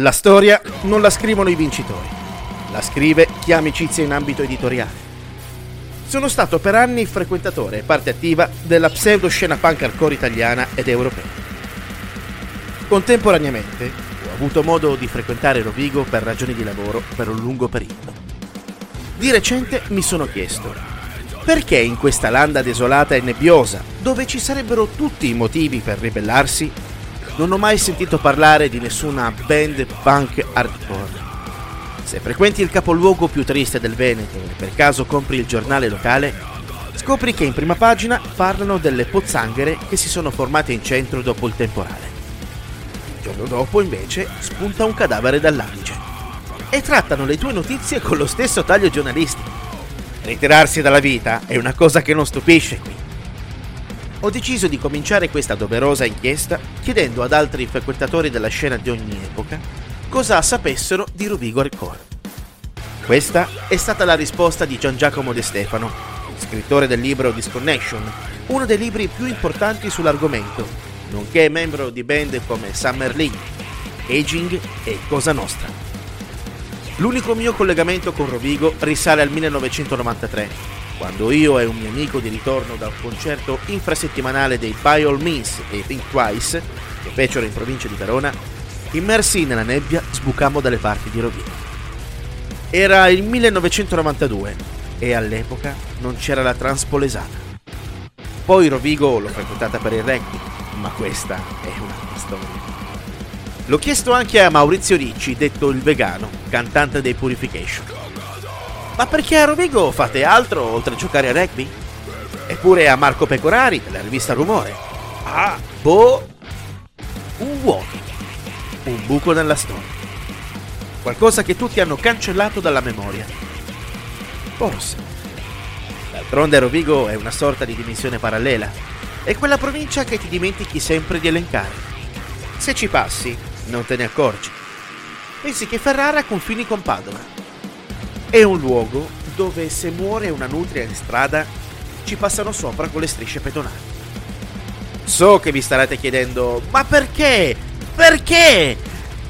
La storia non la scrivono i vincitori, la scrive chi ha amicizia in ambito editoriale. Sono stato per anni frequentatore e parte attiva della pseudo scena punk hardcore italiana ed europea. Contemporaneamente ho avuto modo di frequentare Rovigo per ragioni di lavoro per un lungo periodo. Di recente mi sono chiesto perché in questa landa desolata e nebbiosa, dove ci sarebbero tutti i motivi per ribellarsi, non ho mai sentito parlare di nessuna band punk hardcore. Se frequenti il capoluogo più triste del Veneto e per caso compri il giornale locale, scopri che in prima pagina parlano delle pozzanghere che si sono formate in centro dopo il temporale. Il giorno dopo, invece, spunta un cadavere dall'Adige. E trattano le tue notizie con lo stesso taglio giornalistico. Ritirarsi dalla vita è una cosa che non stupisce qui ho deciso di cominciare questa doverosa inchiesta chiedendo ad altri frequentatori della scena di ogni epoca cosa sapessero di Rovigo Hardcore. Questa è stata la risposta di Gian Giacomo De Stefano, scrittore del libro Disconnection, uno dei libri più importanti sull'argomento, nonché membro di band come Summer League, Aging e Cosa Nostra. L'unico mio collegamento con Rovigo risale al 1993 quando io e un mio amico di ritorno da un concerto infrasettimanale dei By All Means e Think Twice, che fecero in provincia di Verona, immersi nella nebbia sbucammo dalle parti di Rovigo. Era il 1992 e all'epoca non c'era la transpolesata. Poi Rovigo l'ho frequentata per il rugby, ma questa è un'altra storia. L'ho chiesto anche a Maurizio Ricci, detto il vegano, cantante dei Purification. Ma perché a Rovigo fate altro oltre a giocare a rugby? Eppure a Marco Pecorari della rivista Rumore. Ah, boh. Un vuoto. Un buco nella storia. Qualcosa che tutti hanno cancellato dalla memoria. Forse. D'altronde Rovigo è una sorta di dimensione parallela. È quella provincia che ti dimentichi sempre di elencare. Se ci passi, non te ne accorgi. Pensi che Ferrara confini con Padova è un luogo dove se muore una nutria in strada ci passano sopra con le strisce pedonali. So che vi starete chiedendo, ma perché? Perché?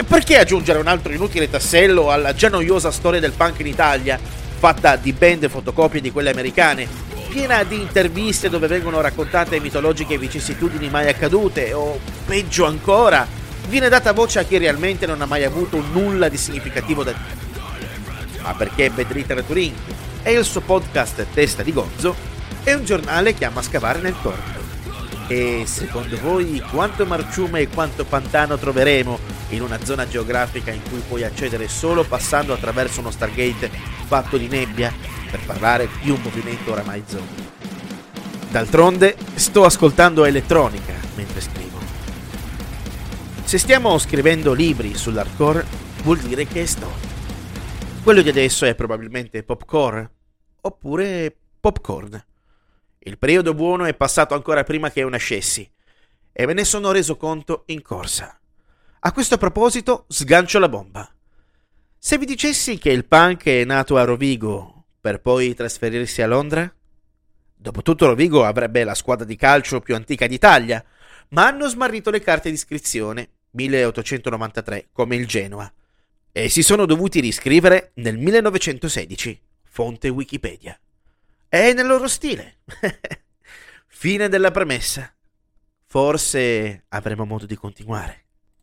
Perché aggiungere un altro inutile tassello alla già noiosa storia del punk in Italia, fatta di band fotocopie di quelle americane, piena di interviste dove vengono raccontate mitologiche vicissitudini mai accadute, o peggio ancora, viene data voce a chi realmente non ha mai avuto nulla di significativo da dire ma perché Bad Literature Inc. e il suo podcast Testa di Gonzo è un giornale che ama scavare nel torto. E secondo voi quanto marciume e quanto pantano troveremo in una zona geografica in cui puoi accedere solo passando attraverso uno Stargate fatto di nebbia per parlare di un movimento oramai zombie? D'altronde sto ascoltando elettronica mentre scrivo. Se stiamo scrivendo libri sull'hardcore vuol dire che è storia. Quello di adesso è probabilmente popcorn oppure popcorn. Il periodo buono è passato ancora prima che nascessi e me ne sono reso conto in corsa. A questo proposito sgancio la bomba. Se vi dicessi che il punk è nato a Rovigo per poi trasferirsi a Londra? Dopotutto Rovigo avrebbe la squadra di calcio più antica d'Italia, ma hanno smarrito le carte di iscrizione 1893 come il Genoa e si sono dovuti riscrivere nel 1916, fonte Wikipedia. È nel loro stile. Fine della premessa. Forse avremo modo di continuare.